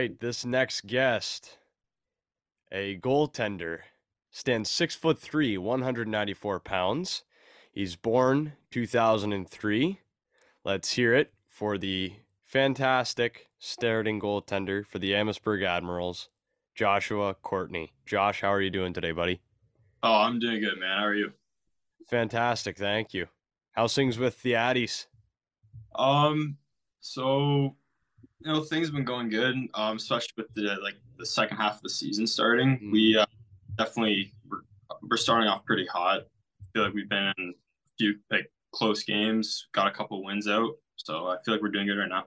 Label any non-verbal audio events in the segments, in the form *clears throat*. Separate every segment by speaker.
Speaker 1: Right, this next guest, a goaltender, stands six foot three, 194 pounds. He's born 2003. Let's hear it for the fantastic starting goaltender for the Amherstburg Admirals, Joshua Courtney. Josh, how are you doing today, buddy?
Speaker 2: Oh, I'm doing good, man. How are you?
Speaker 1: Fantastic, thank you. How's things with the Addies?
Speaker 2: Um, so you know things have been going good. Um, especially with the like the second half of the season starting.
Speaker 1: Mhm.
Speaker 2: We uh, definitely we're, we're starting off pretty hot. I feel like we've been in a few like close games, got a couple wins out. So I feel like we're doing good right now.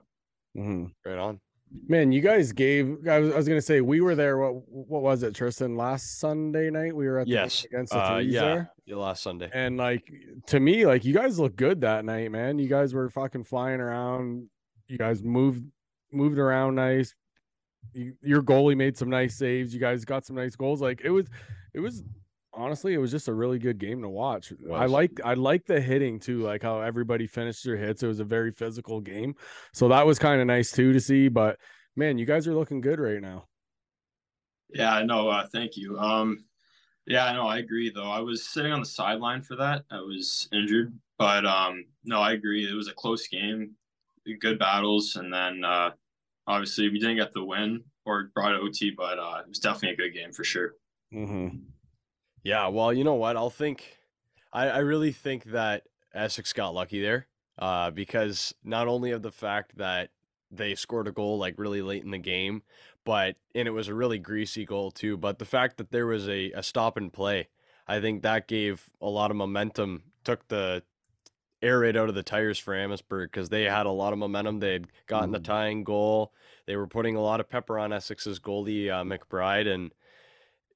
Speaker 3: Mm-hmm.
Speaker 1: Right on.
Speaker 3: Man, you guys gave. I was, I was gonna say we were there. What what was it, Tristan? Last Sunday night we were at the
Speaker 1: Yes.
Speaker 3: against the
Speaker 1: Uh,
Speaker 3: Threes
Speaker 1: yeah,
Speaker 3: there.
Speaker 1: yeah, last Sunday.
Speaker 3: And like to me, like you guys look good that night, man. You guys were fucking flying around. You guys moved moved around nice. You, your goalie made some nice saves. You guys got some nice goals. Like it was, it was honestly, it was just a really good game to watch. I like I like the hitting too, like how everybody finished their hits. It was a very physical game, so that was kind of nice too to see. But man, you guys are looking good right now.
Speaker 2: Yeah, no, uh, thank you. Um, yeah, no, I agree though. I was sitting on the sideline for that. I was injured, but um, no, I agree. It was a close game, good battles, and then uh, obviously we didn't get the win or brought OT, but uh, it was definitely a good game for sure.
Speaker 3: Mm-hmm.
Speaker 1: Yeah, well, you know what? I'll think. I, I really think that Essex got lucky there, uh, because not only of the fact that they scored a goal like really late in the game, but and it was a really greasy goal too. But the fact that there was a, a stop and play, I think that gave a lot of momentum, took the air right out of the tires for Amherstburg because they had a lot of momentum. They had gotten the
Speaker 3: Mhm.
Speaker 1: tying goal. They were putting a lot of pepper on Essex's goalie uh, McBride, and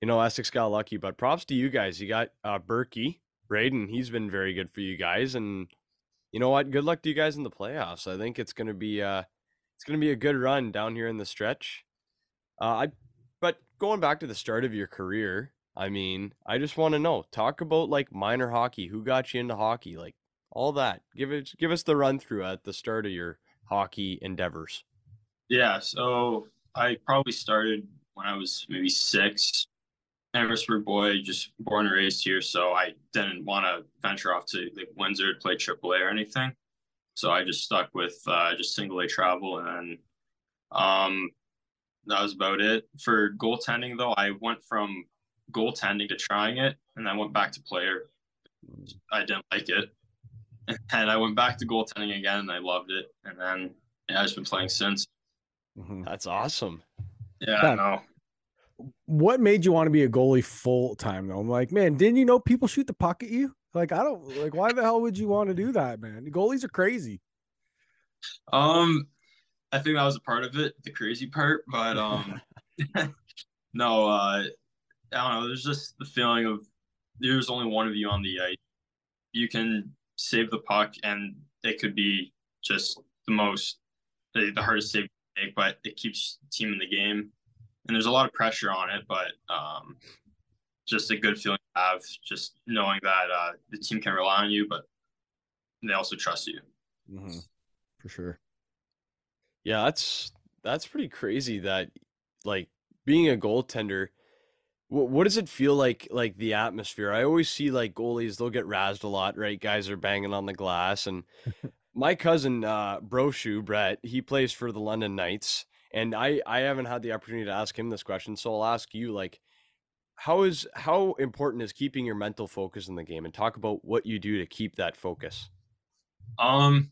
Speaker 1: you know Essex got lucky. But props to you guys. You got uh, Berkey, Braden. He's been very good for you guys, and you know what? Good luck to you guys in the playoffs. I think it's gonna be uh, it's gonna be a good run down here in the stretch. Uh, I, but going back to the start of your career, I mean, I just want to know. Talk about like minor hockey. Who got you into hockey? Like all that. Give it. Give us the run through at the start of your hockey endeavors.
Speaker 2: Yeah, so I probably started when I was maybe six. Amherstburg boy, just born and raised here, so I didn't want to venture off to like Windsor to play AAA or anything. So I just stuck with uh, just single A travel, and um, that was about it. For goaltending, though, I went from goaltending to trying it, and I went back to player. I didn't like it, and I went back to goaltending again, and I loved it. And then yeah, I've just been playing since.
Speaker 3: Mm-hmm.
Speaker 1: That's awesome.
Speaker 2: Yeah,
Speaker 3: Yeah.
Speaker 2: I know.
Speaker 3: What made you want to be a goalie full time though? I'm like, man, didn't you know people shoot the puck at you? Like, I don't like. Why the hell would you want to do that, man? Goalies are crazy.
Speaker 2: Um, I think that was a part of it, the crazy part, but *laughs* um, *laughs* no, uh, I don't know. There's just the feeling of there's only one of you on the ice. You can save the puck, and it could be just the most the, the hardest save to make, but it keeps team in the game. And there's a lot of pressure on it, but um, just a good feeling to have, just knowing that uh, the team can rely on you, but they also trust you.
Speaker 3: Mm-hmm. For sure.
Speaker 1: Yeah, that's that's pretty crazy that like being a goaltender what, what does it feel like like the atmosphere? I always see like goalies they'll get razzed a lot, right? Guys are banging on the glass and *laughs* my cousin uh Brochu Brett, he plays for the London Knights and I I haven't had the opportunity to ask him this question, so I'll ask you like how is how important is keeping your mental focus in the game and talk about what you do to keep that focus?
Speaker 2: Um,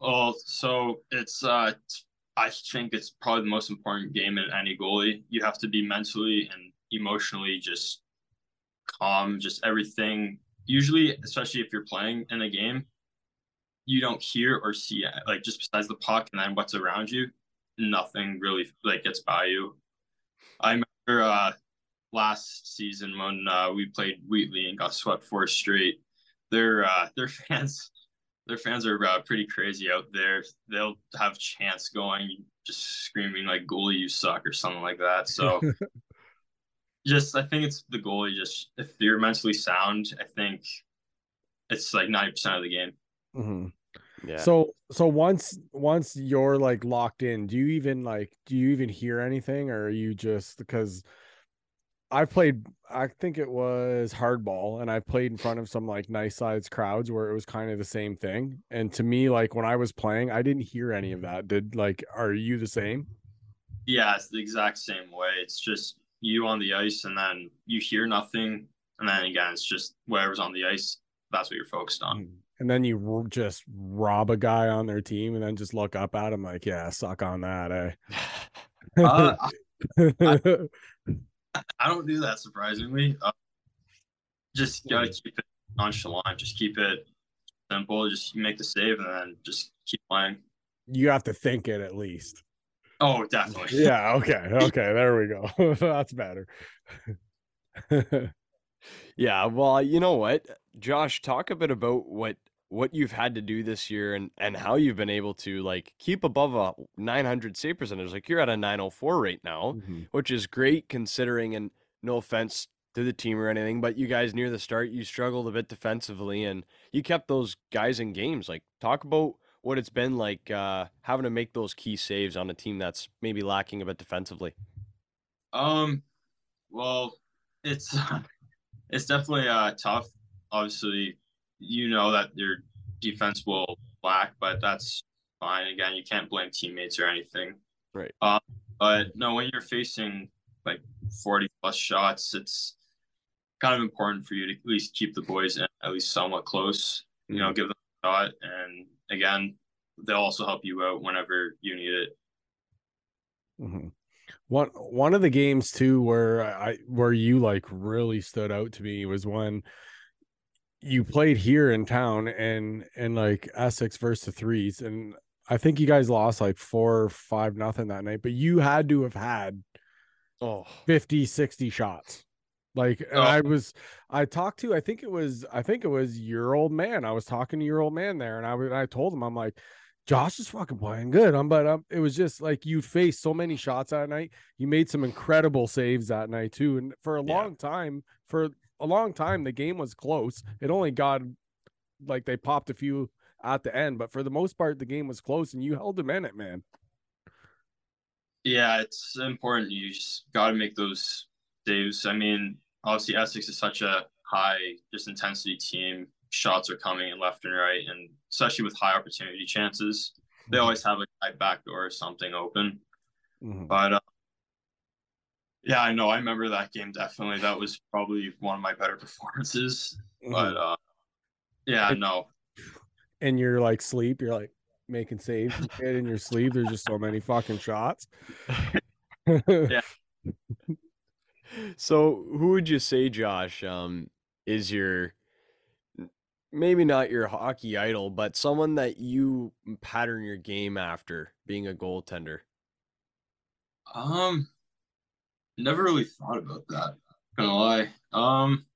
Speaker 2: well, so it's uh, I think it's probably the most important game in any goalie. You have to be mentally and emotionally just calm, just everything. Usually, especially if you're playing in a game, you don't hear or see like just besides the puck and then what's around you, nothing really like gets by you. I remember uh, last season when uh, we played Wheatley and got swept four straight. Their uh, *laughs* their fans their fans are uh, pretty crazy out there. They'll have chants going, just screaming like "goalie, you suck" or something like that. So, *laughs* just I think it's the goalie. Just if you're mentally sound, I think it's like ninety percent of the game.
Speaker 3: Mm-hmm.
Speaker 1: Yeah.
Speaker 3: So so once once you're like locked in, do you even like do you even hear anything or are you just because I've played I think it was hardball and I've played in front of some like nice sized crowds where it was kind of the same thing. And to me, like when I was playing, I didn't hear any of that. Did like are you the same?
Speaker 2: Yeah, it's the exact same way. It's just you on the ice and then you hear nothing. And then again, it's just whatever's on the ice, that's what you're focused on.
Speaker 3: And then you just rob a guy on their team and then just look up at him like, yeah, suck on that, eh? *laughs*
Speaker 2: Uh, *laughs* I don't do that surprisingly. Uh, just gotta keep it nonchalant. Just keep it simple. Just make the save and then just keep playing.
Speaker 3: you have to think it at least.
Speaker 2: Oh, definitely. *laughs*
Speaker 3: Yeah. Okay. Okay. There we go. *laughs* That's better. *laughs*
Speaker 1: Yeah, well, you know what, Josh, talk a bit about what what you've had to do this year and and how you've been able to like keep above a 900 save percentage. Like you're at a 904 right now,
Speaker 3: Mhm.
Speaker 1: which is great considering. And no offense to the team or anything, but you guys near the start you struggled a bit defensively, and you kept those guys in games. Like talk about what it's been like uh, having to make those key saves on a team that's maybe lacking a bit defensively.
Speaker 2: Um, well, it's *laughs* it's definitely uh tough. Obviously, you know that your defense will lack, but that's fine. Again, you can't blame teammates or anything.
Speaker 1: Right.
Speaker 2: Um, but no, when you're facing like 40 plus shots, it's kind of important for you to at least keep the boys in, at least somewhat close. You know, give them a shot, and again, they'll also help you out whenever you need it.
Speaker 3: Mhm. One one of the games too where I where you like really stood out to me was when you played here in town and and like Essex versus the threes and I think you guys lost like four or five nothing that night, but you had to have had
Speaker 1: Oh,
Speaker 3: 50, 60 shots. Like, and
Speaker 2: Oh.
Speaker 3: I was, I talked to, I think it was, I think it was your old man. I was talking to your old man there, and I, I told him, I'm like, Josh is fucking playing good. I'm, but um, it was just like you faced so many shots that night. You made some incredible saves that night too, and for a
Speaker 1: Yeah.
Speaker 3: long time, for a long time, the game was close. It only got like they popped a few at the end, but for the most part, the game was close, and you held them in it, man.
Speaker 2: Yeah, it's important. You just got to make those saves. I mean, obviously Essex is such a high just intensity team. Shots are coming in left and right, and especially with high opportunity chances, they always have a high back door or something open.
Speaker 3: Mhm.
Speaker 2: But uh, yeah, I know. I remember that game definitely. That was probably one of my better performances. But uh, yeah,
Speaker 3: And you're like sleep, you're like making saves and in your sleep. There's just so many fucking shots. *laughs*
Speaker 1: So, who would you say, Josh, um, is your maybe not your hockey idol, but someone that you pattern your game after being a goaltender?
Speaker 2: Um, never really thought about that. Gonna lie. Um,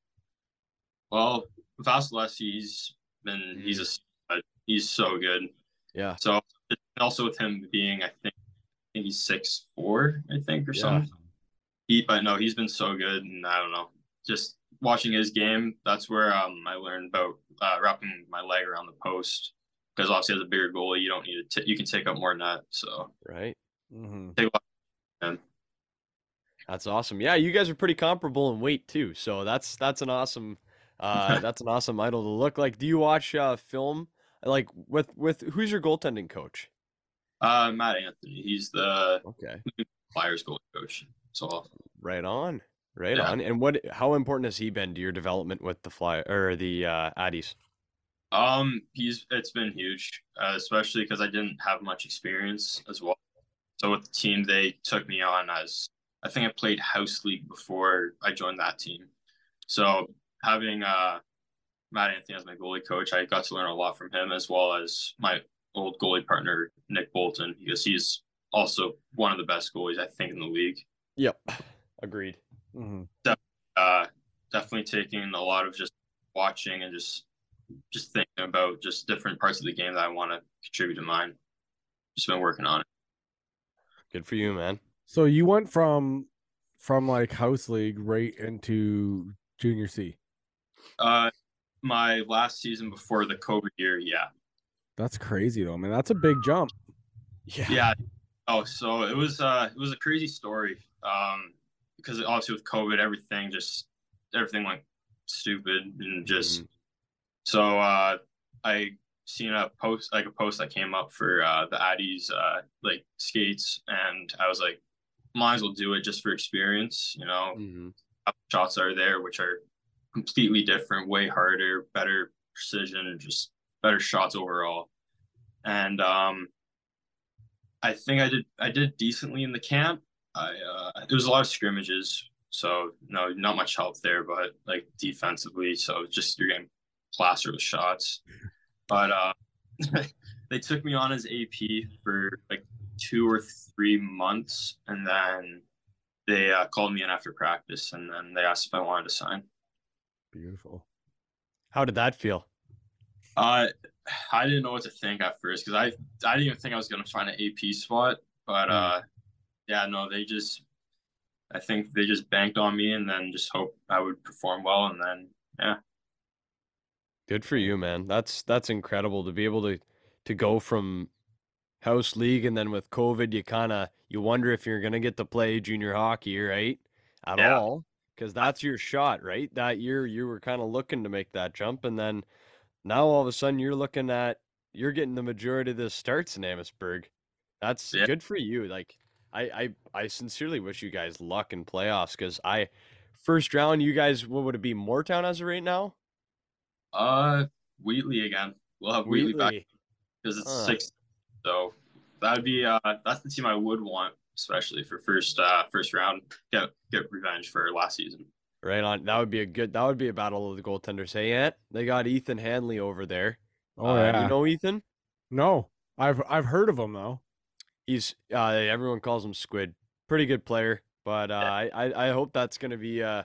Speaker 2: well, Vasilevskiy, he's been he's a he's so good.
Speaker 1: Yeah.
Speaker 2: So also with him being, I think, I think he's six four, I think, or
Speaker 1: Yeah.
Speaker 2: something. He, but no, he's been so good, and I don't know. Just watching his game, that's where um I learned about uh, wrapping my leg around the post. Because obviously, as a bigger goalie, you don't need to. T- you can take up more net. So
Speaker 1: Right.
Speaker 3: Mhm.
Speaker 2: take a lot.
Speaker 1: That's awesome. Yeah, you guys are pretty comparable in weight too. So that's that's an awesome uh *laughs* that's an awesome idol to look like. Do you watch uh film like with with who's your goaltending coach?
Speaker 2: Uh, Matt Anthony. He's the
Speaker 1: Okay.
Speaker 2: Flyers goalie coach. So
Speaker 1: Right on. Right
Speaker 2: Yeah.
Speaker 1: on. And what how important has he been to your development with the fly or the uh Addies?
Speaker 2: Um, he's it's been huge, uh, especially because I didn't have much experience as well. So with the team, they took me on as I think I played house league before I joined that team. So having uh Matt Anthony as my goalie coach, I got to learn a lot from him as well as my old goalie partner Nick Bolton because he's also one of the best goalies I think in the league.
Speaker 1: Yep. Agreed.
Speaker 3: Mhm.
Speaker 2: uh, definitely taking a lot of just watching and just just thinking about just different parts of the game that I want to contribute to mine. Just been working on it.
Speaker 1: Good for you, man.
Speaker 3: So you went from from like house league right into junior C.
Speaker 2: Uh, my last season before the COVID year, yeah,
Speaker 3: That's crazy though, man. That's a big jump.
Speaker 1: Yeah.
Speaker 2: Yeah. Oh, so it was uh it was a crazy story. Um because obviously with COVID everything just everything went stupid and just
Speaker 1: Mhm.
Speaker 2: so uh I seen a post like a post that came up for uh the Addies uh like skates and I was like might as well do it just for experience, you know.
Speaker 1: Mhm.
Speaker 2: Shots are there which are completely different, way harder, better precision, and just better shots overall. And um I think I did I did decently in the camp. I uh there was a lot of scrimmages, so no not much help there, but like defensively, so just you're getting plastered with shots. But uh *laughs* they took me on as AP for like two or three months and then they uh, called me in after practice and then they asked if I wanted to sign.
Speaker 3: Beautiful.
Speaker 1: How did that feel?
Speaker 2: Uh, I didn't know what to think at first because I I didn't even think I was gonna find an AP spot, but uh, yeah, no, they just I think they just banked on me and then just hope I would perform well and then yeah.
Speaker 1: Good for you, man. That's that's incredible to be able to to go from house league and then with COVID, you kind of you wonder if you're gonna get to play junior hockey, right? At
Speaker 2: Yeah.
Speaker 1: all, because that's your shot, right? That year you were kind of looking to make that jump, and then now all of a sudden you're looking at you're getting the majority of the starts in Amherstburg. That's
Speaker 2: Yeah.
Speaker 1: good for you. Like I I I sincerely wish you guys luck in playoffs because I first round you guys what would it be Mooretown as of right now?
Speaker 2: Uh, Wheatley again. We'll have Wheatley, back because it's
Speaker 1: Huh.
Speaker 2: six. So that'd be uh that's the team I would want, especially for first uh first round. Get get revenge for last season.
Speaker 1: Right on. That would be a good. That would be a battle of the goaltenders. Hey, Ant, they got Ethan Hanley over there.
Speaker 3: Oh
Speaker 1: Uh,
Speaker 3: yeah.
Speaker 1: You know Ethan?
Speaker 3: no, I've I've heard of him though.
Speaker 1: He's uh, everyone calls him Squid. Pretty good player, but uh, I I hope that's gonna be. Uh,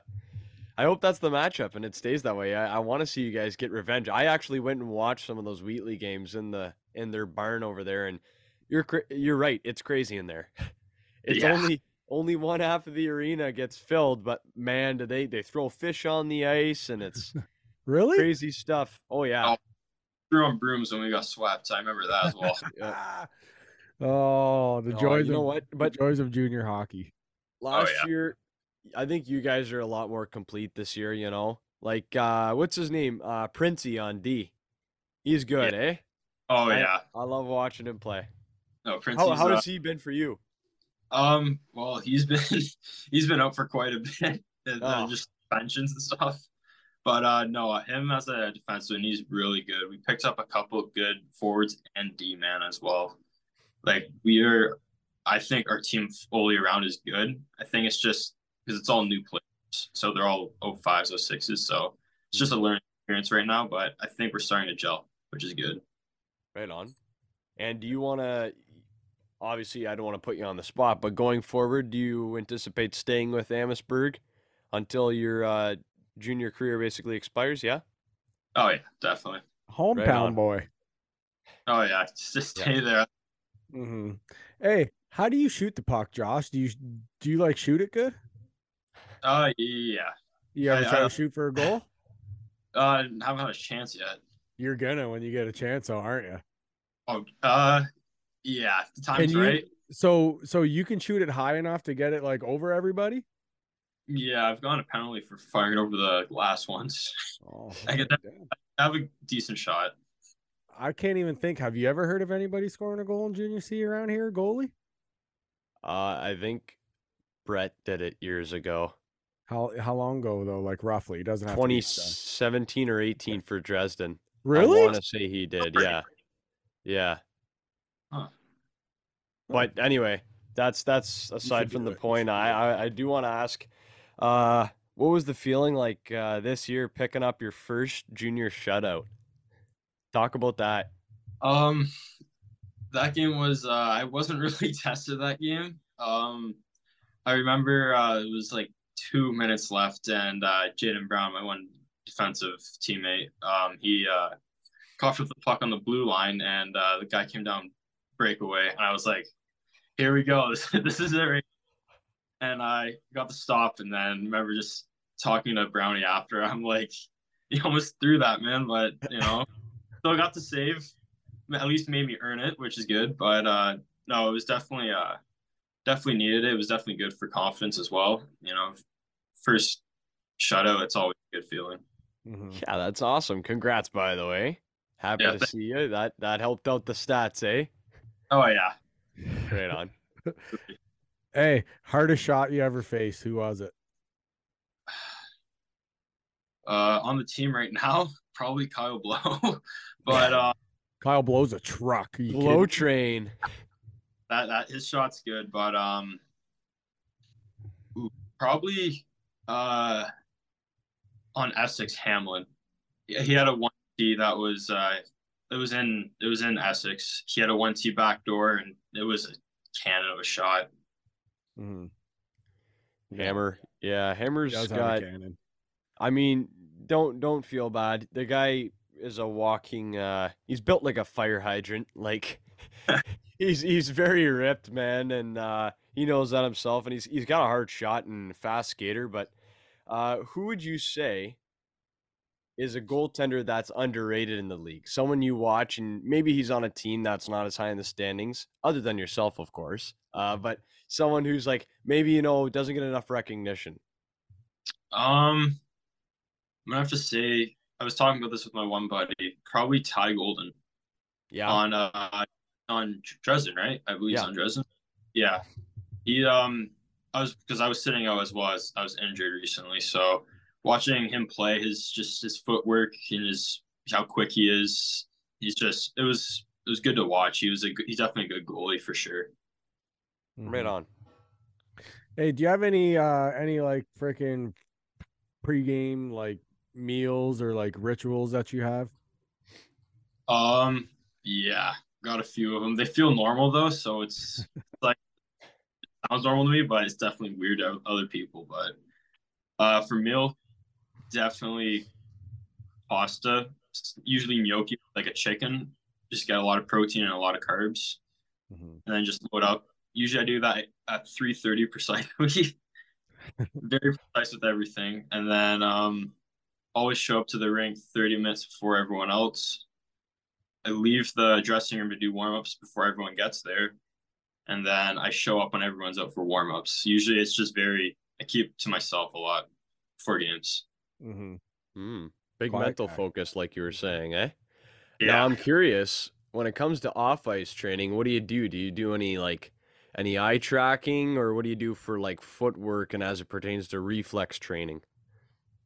Speaker 1: I hope that's the matchup and it stays that way. I, I want to see you guys get revenge. I actually went and watched some of those Wheatley games in the in their barn over there, and you're you're right. It's crazy in there. *laughs* It's
Speaker 2: Yeah.
Speaker 1: only only one half of the arena gets filled, but man, do they they throw fish on the ice and it's *laughs*
Speaker 3: Really?
Speaker 1: crazy stuff. Oh yeah.
Speaker 2: Oh, Threw on brooms when we got swept. I remember that as well. *laughs*
Speaker 1: Yeah.
Speaker 3: Oh, the
Speaker 1: No,
Speaker 3: joys
Speaker 1: you know
Speaker 3: of
Speaker 1: what?
Speaker 3: the
Speaker 1: But
Speaker 3: joys of junior hockey.
Speaker 1: last
Speaker 2: yeah.
Speaker 1: year, I think you guys are a lot more complete this year. You know, like uh, what's his name? Uh, Princey on D. He's good, eh?
Speaker 2: Oh
Speaker 1: I-
Speaker 2: yeah.
Speaker 1: I love watching him play.
Speaker 2: No, Prince.
Speaker 1: How how
Speaker 2: uh,
Speaker 1: has he been for you?
Speaker 2: Um, well, he's been *laughs* he's been out for quite a bit, *laughs* and, uh,
Speaker 1: Oh.
Speaker 2: just pensions and stuff. But uh, no, him as a defenseman, he's really good. We picked up a couple of good forwards and D man as well. Like we are, I think our team fully around is good. I think it's just because it's all new players, so they're all 05s, 06s. So it's just a learning experience right now. But I think we're starting to gel, which is good.
Speaker 1: Right on. And do you want to? Obviously, I don't want to put you on the spot, but going forward, do you anticipate staying with Amherstburg until your uh, junior career basically expires? Yeah.
Speaker 2: Oh yeah, definitely.
Speaker 3: Hometown
Speaker 1: on.
Speaker 3: boy.
Speaker 2: Oh yeah, *laughs* just
Speaker 1: Yeah.
Speaker 2: stay there.
Speaker 3: Hmm Hey, how do you shoot the puck, Josh? Do you do you like shoot it good?
Speaker 2: Uh yeah.
Speaker 3: You ever
Speaker 2: I-
Speaker 3: try
Speaker 2: I-
Speaker 3: to shoot for a goal? *laughs*
Speaker 2: Uh, haven't had a chance yet.
Speaker 3: You're gonna when you get a chance, though, aren't you?
Speaker 2: Oh, uh, yeah, the time's
Speaker 3: you-
Speaker 2: right.
Speaker 3: So so you can shoot it high enough to get it like over everybody.
Speaker 2: Yeah, I've gone a penalty for firing over the glass once.
Speaker 3: Oh, *laughs*
Speaker 2: I get. I have a decent shot.
Speaker 3: I can't even think. Have you ever heard of anybody scoring a goal in junior C around here, goalie?
Speaker 1: Uh, I think Brett did it years ago.
Speaker 3: How how long ago though? Like roughly, it doesn't have to be exact.
Speaker 1: 2017 or 18 for Dresden.
Speaker 3: Really?
Speaker 1: I want to say he did. Yeah. Yeah.
Speaker 2: Huh.
Speaker 1: But anyway, that's that's aside from the
Speaker 3: it.
Speaker 1: Point. I
Speaker 3: do
Speaker 1: I, I do want to ask, uh, what was the feeling like uh, this year picking up your first junior shutout? Talk about that.
Speaker 2: Um, that game was uh, I wasn't *laughs* really tested that game. Um, I remember uh, it was like two minutes left, and uh, Jaden Brown, my one defensive teammate, um, he uh, coughed with the puck on the blue line, and uh, the guy came down breakaway, and I was like, "Here we go, *laughs* this, this is it." Right? And I got the stop, and then remember just talking to Brownie after. I'm like, *laughs* "You almost threw that, man," but you know, still got the save. at least made me earn it, which is good. But uh, no, it was definitely uh, definitely needed it. It was definitely good for confidence as well. You know, first shutout, it's always a good feeling.
Speaker 3: Mhm.
Speaker 1: Yeah, that's awesome. Congrats, by the way. Happy
Speaker 2: Yeah,
Speaker 1: to
Speaker 2: thank-
Speaker 1: see you. That that helped out the stats, eh?
Speaker 2: Oh yeah.
Speaker 1: Right on. *laughs*
Speaker 3: Hey, hardest shot you ever faced? Who was it? *sighs*
Speaker 2: Uh, on the team right now, *laughs* probably Kyle Blow, *laughs* but uh,
Speaker 3: Kyle blows a truck. Are you
Speaker 1: Blow
Speaker 3: kidding?
Speaker 1: train.
Speaker 2: that that his shot's good, but um, ooh, probably uh, on Essex Hamlin, he had a one T that was uh, it was in it was in Essex. He had a one T back door, and it was a cannon of a shot.
Speaker 3: Mm-hmm.
Speaker 1: Hammer. Yeah, Hammer's
Speaker 3: He does have a
Speaker 1: got
Speaker 3: cannon.
Speaker 1: I mean, don't don't feel bad. The guy is a walking uh he's built like a fire hydrant. *laughs* Like *laughs* he's he's very ripped, man, and uh he knows that himself and he's he's got a hard shot and fast skater, but uh who would you say is a goaltender that's underrated in the league? Someone you watch and maybe he's on a team that's not as high in the standings, other than yourself, of course. Uh but someone who's like maybe you know doesn't get enough recognition.
Speaker 2: Um, I'm gonna have to say I was talking about this with my one buddy. Probably Ty Golden
Speaker 1: Yeah.
Speaker 2: on uh on Dresden, right? I believe he's
Speaker 1: Yeah.
Speaker 2: on Dresden. Yeah, he um I was because I was sitting out as well as I was injured recently, so watching him play, his just his footwork and his how quick he is, he's just it was it was good to watch. He was a good- he's definitely a good goalie for sure.
Speaker 1: Right
Speaker 3: Mhm.
Speaker 1: on.
Speaker 3: Hey, do you have any uh any like freaking pregame like meals or like rituals that you have?
Speaker 2: Um, yeah, got a few of them. They feel normal though, so it's *laughs* like it sounds normal to me, but it's definitely weird to other people. But uh, for meal, definitely pasta. Usually gnocchi, like a chicken. Just get a lot of protein and a lot of carbs,
Speaker 3: Mhm.
Speaker 2: and then just load up. Usually, I do that at three thirty precisely. *laughs* Very precise with everything, and then um, always show up to the rink thirty minutes before everyone else. I leave the dressing room to do warm ups before everyone gets there. And then I show up when everyone's out for warm ups. Usually it's just very, I keep to myself a lot for games.
Speaker 3: Mm-hmm.
Speaker 1: Mm, big
Speaker 3: Quiet
Speaker 1: mental
Speaker 3: guy.
Speaker 1: focus, like you were saying, eh?
Speaker 2: Yeah.
Speaker 1: Now I'm curious. When it comes to off ice training, what do you do? Do you do any like any eye tracking, or what do you do for like footwork and as it pertains to reflex training?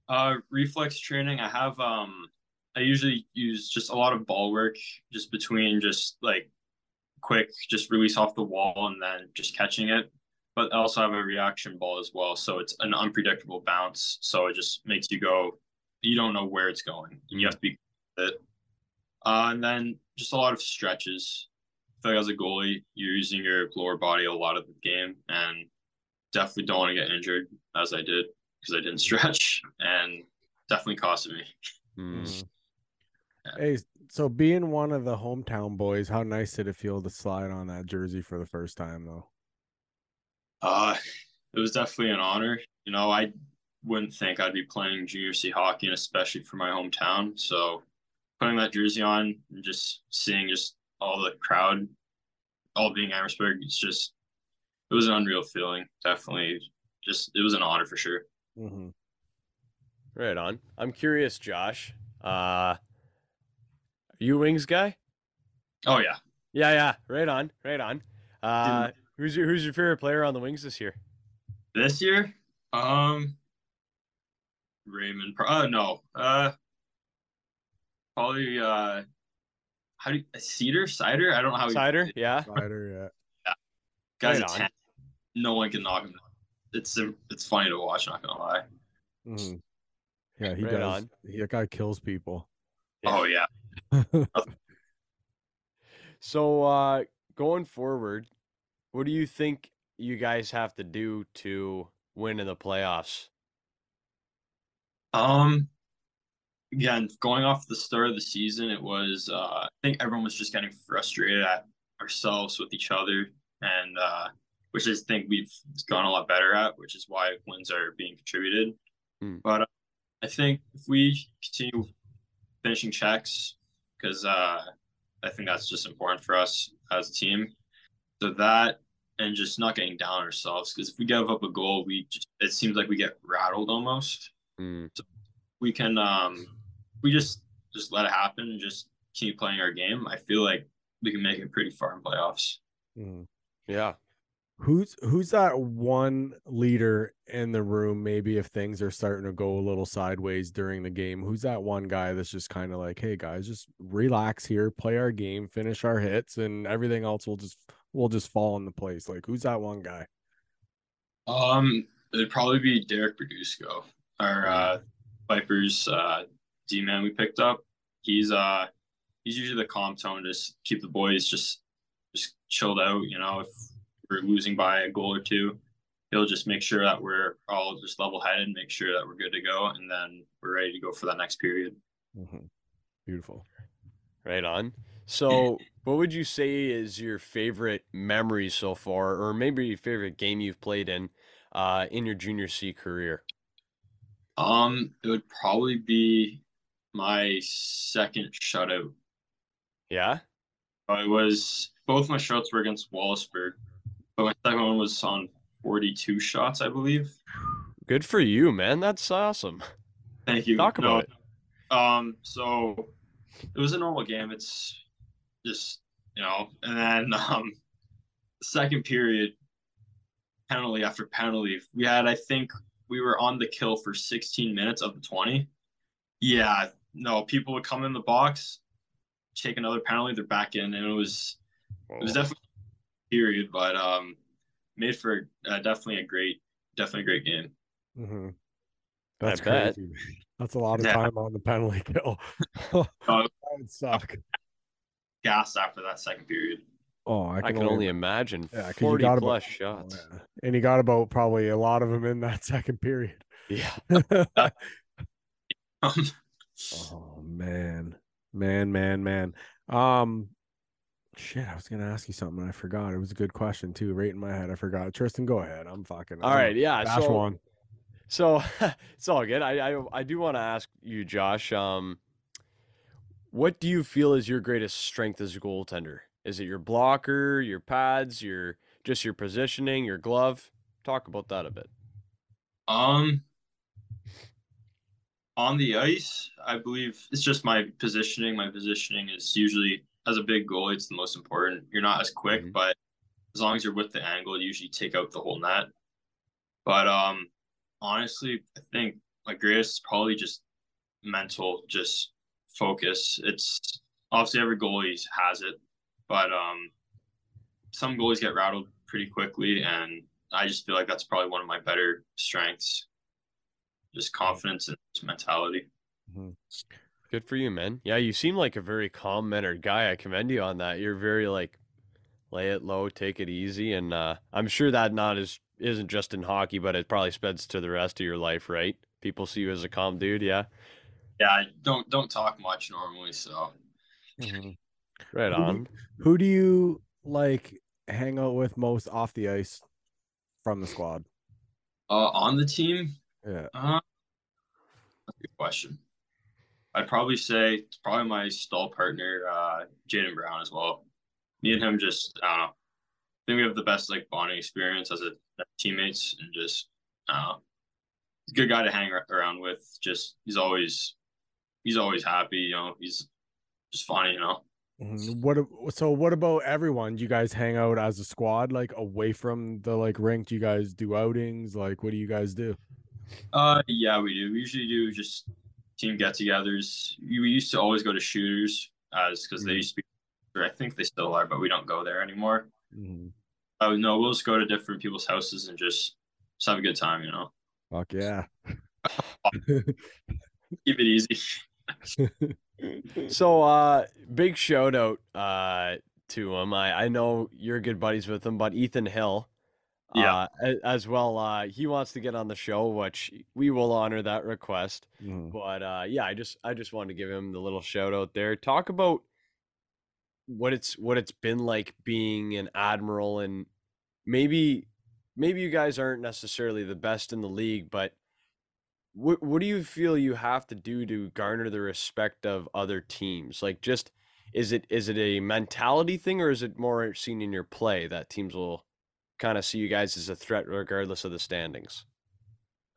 Speaker 2: Uh, reflex training, I have, um, I usually use just a lot of ball work just between just like quick, just release off the wall and then just catching it. But I also have a reaction ball as well. So it's an unpredictable bounce. So it just makes you go, you don't know where it's going. And you have to be it. Uh, and then just a lot of stretches. I feel like as a goalie, you're using your lower body a lot of the game and definitely don't want to get injured as I did because I didn't stretch and definitely costed me.
Speaker 1: Mm.
Speaker 3: Mhm.
Speaker 2: Yeah.
Speaker 3: Hey, so being one of the hometown boys, how nice did it feel to slide on that jersey for the first time though?
Speaker 2: Uh, it was definitely an honor. You know, I wouldn't think I'd be playing junior C hockey, and especially for my hometown. So putting that jersey on and just seeing just all the crowd, all being Amherstburg, it's just it was an unreal feeling. Definitely, just it was an honor for sure.
Speaker 3: Hmm
Speaker 1: Right on. I'm curious, Josh. Uh, are you a Wings guy?
Speaker 2: Oh yeah,
Speaker 1: Yeah, yeah. Right on. Right on. Uh, who's your Who's your favorite player on the Wings this year?
Speaker 2: this year, um, Raymond. pro- Uh, no, uh, probably uh, how do you, Cedar Seider? I don't know how you-
Speaker 1: Seider. Yeah.
Speaker 3: Slider, yeah. yeah.
Speaker 2: Guys,
Speaker 1: Right on.
Speaker 2: no one can knock him. down. It's it's funny to watch. Not gonna lie.
Speaker 3: Mhm. Yeah, he
Speaker 1: Right
Speaker 3: does. He, that guy kills people.
Speaker 1: Yeah.
Speaker 2: Oh yeah. *laughs*
Speaker 1: So uh, going forward, what do you think you guys have to do to win in the playoffs?
Speaker 2: Um. Again, going off the start of the season, it was. Uh, I think everyone was just getting frustrated at ourselves with each other, and uh, which I think we've gone a lot better at, which is why wins are being contributed.
Speaker 1: Hmm.
Speaker 2: But uh, I think if we continue finishing checks, because uh, I think that's just important for us as a team. So that and just not getting down ourselves because if we give up a goal, we just, it seems like we get rattled almost.
Speaker 1: Mm.
Speaker 2: We can um we just just let it happen and just keep playing our game. I feel like we can make it pretty far in playoffs.
Speaker 3: Mhm.
Speaker 1: Yeah.
Speaker 3: Who's who's that one leader in the room? Maybe if things are starting to go a little sideways during the game, who's that one guy that's just kind of like, "Hey guys, just relax here, play our game, finish our hits, and everything else will just will just fall into place." Like, who's that one guy?
Speaker 2: Um, it'd probably be Derek Berdusco, our uh, Vipers uh, D man we picked up. He's uh he's usually the calm tone, just keep the boys just just chilled out. You know, if we're losing by a goal or two, he'll just make sure that we're all just level headed, make sure that we're good to go, and then we're ready to go for that next period.
Speaker 3: Mhm. Beautiful.
Speaker 1: Right on. So, *laughs* what would you say is your favorite memory so far, or maybe your favorite game you've played in, uh, in your junior C career?
Speaker 2: Um, it would probably be my second shutout.
Speaker 1: Yeah.
Speaker 2: I was both my shots were against Wallaceburg, but my second one was on 42 shots, I believe.
Speaker 1: Good for you, man. That's awesome.
Speaker 2: Thank you.
Speaker 1: Talk about it.
Speaker 2: Um, so it was a normal game. It's just you know, and then *laughs* um, the second period, penalty after penalty, we had I think we were on the kill for 16 minutes of the 20. Yeah, no, people would come in the box, take another penalty, they're back in, and it was it was definitely a period, but um, made for uh, definitely a great, definitely a great game.
Speaker 3: hmm That's
Speaker 1: bet.
Speaker 3: crazy. That's a lot of
Speaker 2: Yeah.
Speaker 3: time on the penalty kill.
Speaker 2: Uh, *laughs*
Speaker 3: that would suck.
Speaker 2: gassed after that second period.
Speaker 3: Oh, I
Speaker 1: I
Speaker 3: can,
Speaker 1: can only imagine.
Speaker 3: Yeah, you
Speaker 1: 40
Speaker 3: got about-
Speaker 1: plus
Speaker 3: Oh,
Speaker 1: shots.
Speaker 3: yeah. And he got about probably a lot of them in that *laughs* second period.
Speaker 1: Yeah. *laughs*
Speaker 2: Um,
Speaker 3: Oh man, man, man, man. Um, shit. I was gonna ask you something. I forgot. It was a good question too. Right in my head, I forgot. Tristan, go ahead. I'm fucking.
Speaker 1: All
Speaker 3: I'm
Speaker 1: right. Yeah.
Speaker 3: Dash
Speaker 1: So,
Speaker 3: one.
Speaker 1: so *laughs* it's all good. I, I, I do want to ask you, Josh, um, what do you feel is your greatest strength as a goaltender? Is it your blocker, your pads, your just your positioning, your glove? Talk about that a bit.
Speaker 2: Um, on the ice, I believe it's just my positioning. My positioning is usually as a big goalie, it's the most important. You're not as quick,
Speaker 1: Mhm.
Speaker 2: but as long as you're with the angle, you usually take out the whole net. But um, honestly, I think my greatest is probably just mental, just focus. It's obviously every goalie has it, but um, some goalies get rattled pretty quickly, and I just feel like that's probably one of my better strengths. Just confidence and just mentality.
Speaker 1: Good for you, man. Yeah, you seem like a very calm mannered guy. I commend you on that. You're very like lay it low, take it easy, and uh, I'm sure that not is isn't just in hockey, but it probably spreads to the rest of your life, right? People see you as a calm dude, yeah.
Speaker 2: Yeah, I don't don't talk much normally, so
Speaker 3: Mhm.
Speaker 1: Right
Speaker 3: Who do you-
Speaker 1: on.
Speaker 3: Who do you like hang out with most off the ice from the squad?
Speaker 2: uh, on the team,
Speaker 3: Yeah.
Speaker 2: uh, that's a good question. I'd probably say it's probably my stall partner, uh, Jaden Brown as well. Me and him just I don't know. I think we have the best like bonding experience as a as teammates and just uh, good guy to hang around with. Just he's always he's always happy, you know. He's just funny, you know.
Speaker 3: Mhm. What so what about everyone? Do you guys hang out as a squad like away from the like rink? Do you guys do outings? Like what do you guys do?
Speaker 2: Uh, yeah, we do. We usually do just team get-togethers. We used to always go to shooters, as because they
Speaker 3: Mhm.
Speaker 2: used to be. or I think they still are, but we don't go there anymore.
Speaker 3: Mhm.
Speaker 2: Oh no, we'll just go to different people's houses and just just have a good time. You know,
Speaker 3: Fuck yeah. *laughs*
Speaker 2: keep it easy. *laughs*
Speaker 1: So uh big shout out uh to him. I, I know you're good buddies with him, but Ethan Hill.
Speaker 2: Yeah.
Speaker 1: Uh, as well, uh, he wants to get on the show, which we will honor that request.
Speaker 3: Mhm.
Speaker 1: But uh, yeah, I just I just wanted to give him the little shout out there. Talk about what it's what it's been like being an admiral, and maybe maybe you guys aren't necessarily the best in the league, but what what do you feel you have to do to garner the respect of other teams? Like just is it is it a mentality thing or is it more seen in your play that teams will kind of see you guys as a threat regardless of the standings?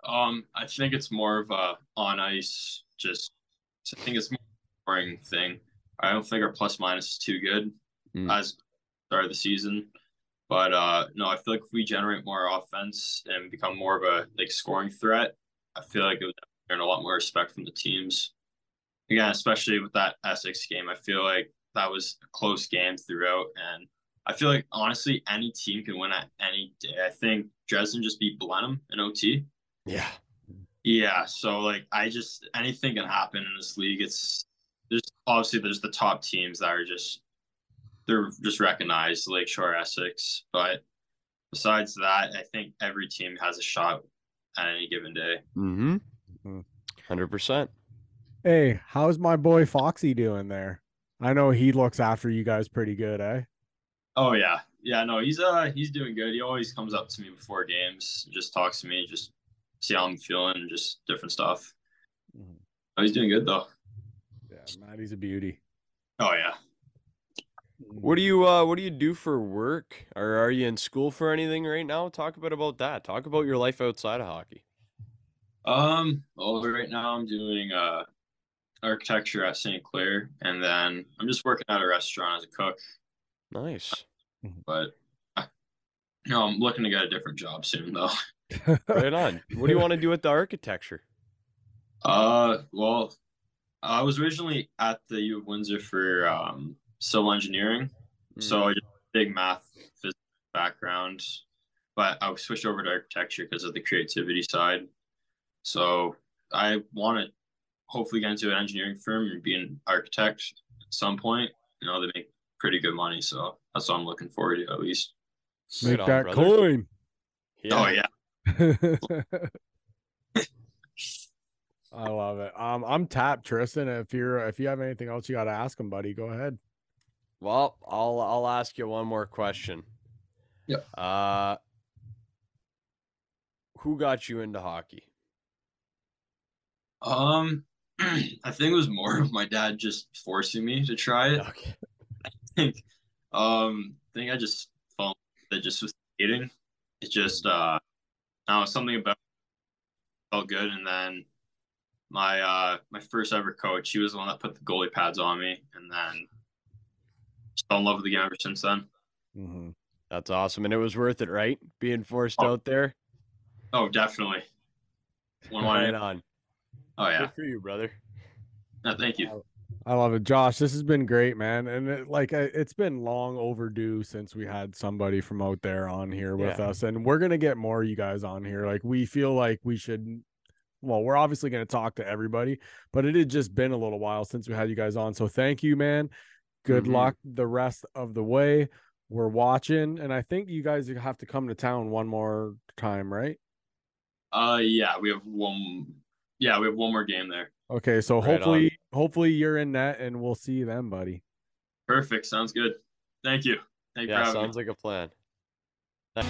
Speaker 2: Um, I think it's more of a on ice. Just I think it's more boring thing. I don't think our plus minus is too good
Speaker 1: Mm.
Speaker 2: as start of the season. But uh no, I feel like if we generate more offense and become more of a like scoring threat, I feel like it would earn a lot more respect from the teams. Again, especially with that Essex game, I feel like that was a close game throughout, and I feel like honestly, any team can win at any day. I think Dresden just beat Blenheim in OT.
Speaker 1: Yeah.
Speaker 2: Yeah, so like I just anything can happen in this league. It's there's obviously there's the top teams that are just they're just recognized, Lakeshore, Essex. But besides that, I think every team has a shot at any given day.
Speaker 1: Mm-hmm.
Speaker 3: Mhm.
Speaker 1: Hundred percent.
Speaker 3: Hey, how's my boy Foxy doing there? I know he looks after you guys pretty good, eh?
Speaker 2: Oh yeah, yeah. No, he's uh he's doing good. He always comes up to me before games, just talks to me, just see how I'm feeling, just different stuff.
Speaker 3: Mhm.
Speaker 2: Oh, he's doing good though.
Speaker 3: Yeah, Maddie's a beauty.
Speaker 2: Oh yeah.
Speaker 1: What do you uh what do you do for work? Or are you in school for anything right now? Talk a bit about that. Talk about your life outside of hockey.
Speaker 2: Um, well, right now I'm doing uh architecture at St. Clair, and then I'm just working at a restaurant as a cook.
Speaker 1: Nice.
Speaker 2: But I, *laughs* no, I'm looking to get a different job soon though. *laughs*
Speaker 1: Right on. What do you want to do with the architecture?
Speaker 2: Uh, well, I was originally at the U of Windsor for um civil engineering, so I just big math physics background, but I switched over to architecture because of the creativity side. So I want to hopefully get into an engineering firm and be an architect at some point. You know, they make pretty good money, so that's what I'm looking forward to at least.
Speaker 3: Make
Speaker 1: on,
Speaker 3: that
Speaker 1: brother.
Speaker 3: coin.
Speaker 2: Oh yeah, *laughs*
Speaker 3: I love it. Um, I'm tapped, Tristan. If you're if you have anything else you got to ask him, buddy, go ahead.
Speaker 1: Well, I'll I'll ask you one more question.
Speaker 2: Yep.
Speaker 1: Uh who got you into hockey?
Speaker 2: um, *clears throat* I think it was more of my dad just forcing me to try it.
Speaker 1: Okay.
Speaker 2: Think um I think I just felt that just was skating. It just uh I don't know something about felt good and then my uh my first ever coach, he was the one that put the goalie pads on me and then just fell in love with the game ever since then.
Speaker 3: Mhm.
Speaker 1: That's awesome. And it was worth it, right? Being forced
Speaker 2: Oh.
Speaker 1: out there.
Speaker 2: Oh definitely. One
Speaker 1: Right on.
Speaker 2: Oh yeah.
Speaker 1: Good for you, brother.
Speaker 2: No, thank you.
Speaker 3: I love it, Josh. This has been great, man. And it, like, I- it's been long overdue since we had somebody from out there on here with
Speaker 1: Yeah.
Speaker 3: us, and we're gonna get more of you guys on here. Like, we feel like we should. Well, we're obviously gonna talk to everybody, but it had just been a little while since we had you guys on. So thank you, man. Good
Speaker 1: Mhm.
Speaker 3: luck the rest of the way. We're watching, and I think you guys have to come to town one more time, right?
Speaker 2: Uh yeah, we have one yeah, we have one more game there.
Speaker 3: Okay, so
Speaker 1: Right on.
Speaker 3: hopefully, hopefully you're in net, and we'll see you then, buddy.
Speaker 2: Perfect. Sounds good. Thank you. Thank you
Speaker 1: Yeah,
Speaker 2: for having me.
Speaker 1: sounds like a plan.
Speaker 4: I've